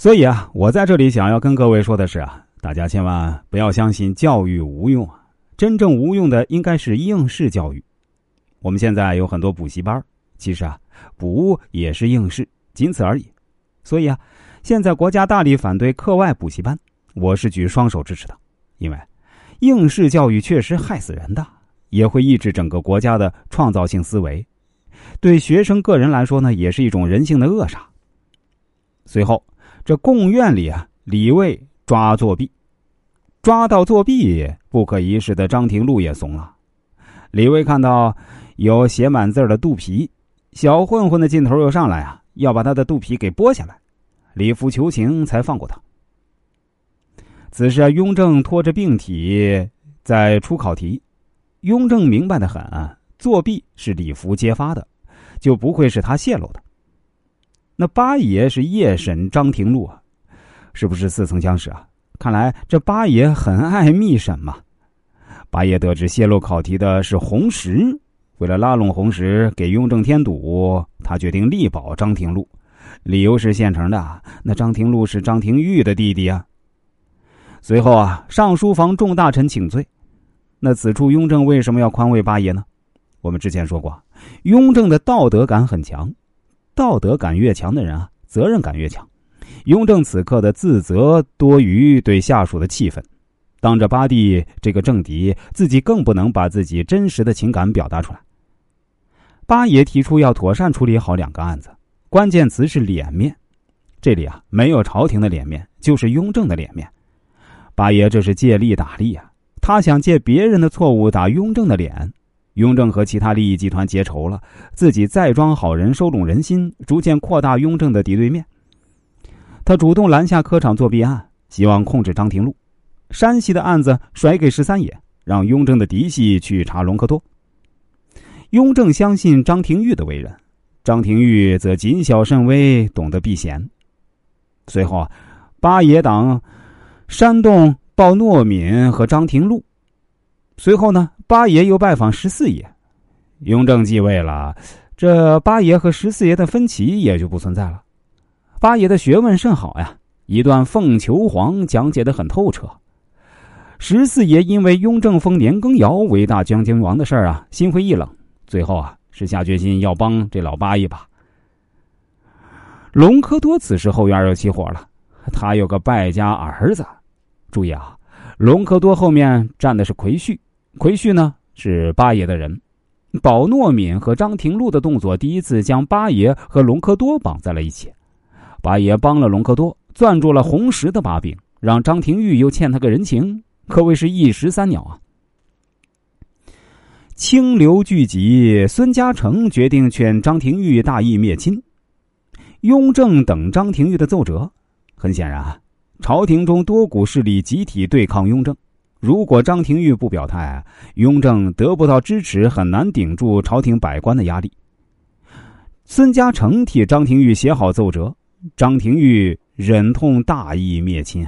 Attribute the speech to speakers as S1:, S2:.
S1: 所以啊，我在这里想要跟各位说的是啊，大家千万不要相信教育无用啊，真正无用的应该是应试教育。我们现在有很多补习班，其实啊，补也是应试，仅此而已。所以啊，现在国家大力反对课外补习班，我是举双手支持的，因为应试教育确实害死人的，也会抑制整个国家的创造性思维，对学生个人来说呢，也是一种人性的扼杀。随后。这贡院里啊，李卫抓作弊，抓到作弊不可一世的张廷禄也怂了。李卫看到有写满字的肚皮，小混混的劲头又上来啊，要把他的肚皮给剥下来。李福求情才放过他。此时啊，雍正拖着病体在出考题，雍正明白的很，作弊是李福揭发的，就不会是他泄露的。那八爷是夜审张廷禄啊，是不是似曾相识啊？看来这八爷很爱密审嘛。八爷得知泄露考题的是红石，为了拉拢红石给雍正添堵，他决定力保张廷禄，理由是现成的。那张廷禄是张廷玉的弟弟啊。随后啊，上书房众大臣请罪。那此处雍正为什么要宽慰八爷呢？我们之前说过，雍正的道德感很强。道德感越强的人啊，责任感越强。雍正此刻的自责多于对下属的气愤，当着八弟这个政敌，自己更不能把自己真实的情感表达出来。八爷提出要妥善处理好两个案子，关键词是脸面。这里啊，没有朝廷的脸面，就是雍正的脸面。八爷这是借力打力啊，他想借别人的错误打雍正的脸。雍正和其他利益集团结仇了，自己再装好人收拢人心，逐渐扩大雍正的敌对面。他主动拦下科场作弊案，希望控制张廷禄；山西的案子甩给十三爷，让雍正的嫡系去查隆科多。雍正相信张廷玉的为人，张廷玉则谨小慎微，懂得避嫌。随后，八爷党煽动鲍诺敏和张廷禄。随后呢？八爷又拜访十四爷，雍正继位了，这八爷和十四爷的分歧也就不存在了。八爷的学问甚好呀，一段凤求凰讲解的很透彻。十四爷因为雍正封年羹尧为大将军王的事儿啊，心灰意冷，最后啊是下决心要帮这老八一把。隆科多此时后院又起火了，他有个败家儿子，注意啊，隆科多后面站的是奎旭。奎旭呢是八爷的人，保诺敏和张廷禄的动作第一次将八爷和隆科多绑在了一起。八爷帮了隆科多，攥住了红石的把柄，让张廷玉又欠他个人情，可谓是一石三鸟啊。清流聚集，孙嘉诚决定劝张廷玉大义灭亲。雍正等张廷玉的奏折，很显然，朝廷中多股势力集体对抗雍正。如果张廷玉不表态，雍正得不到支持，很难顶住朝廷百官的压力。孙嘉诚替张廷玉写好奏折，张廷玉忍痛大义灭亲。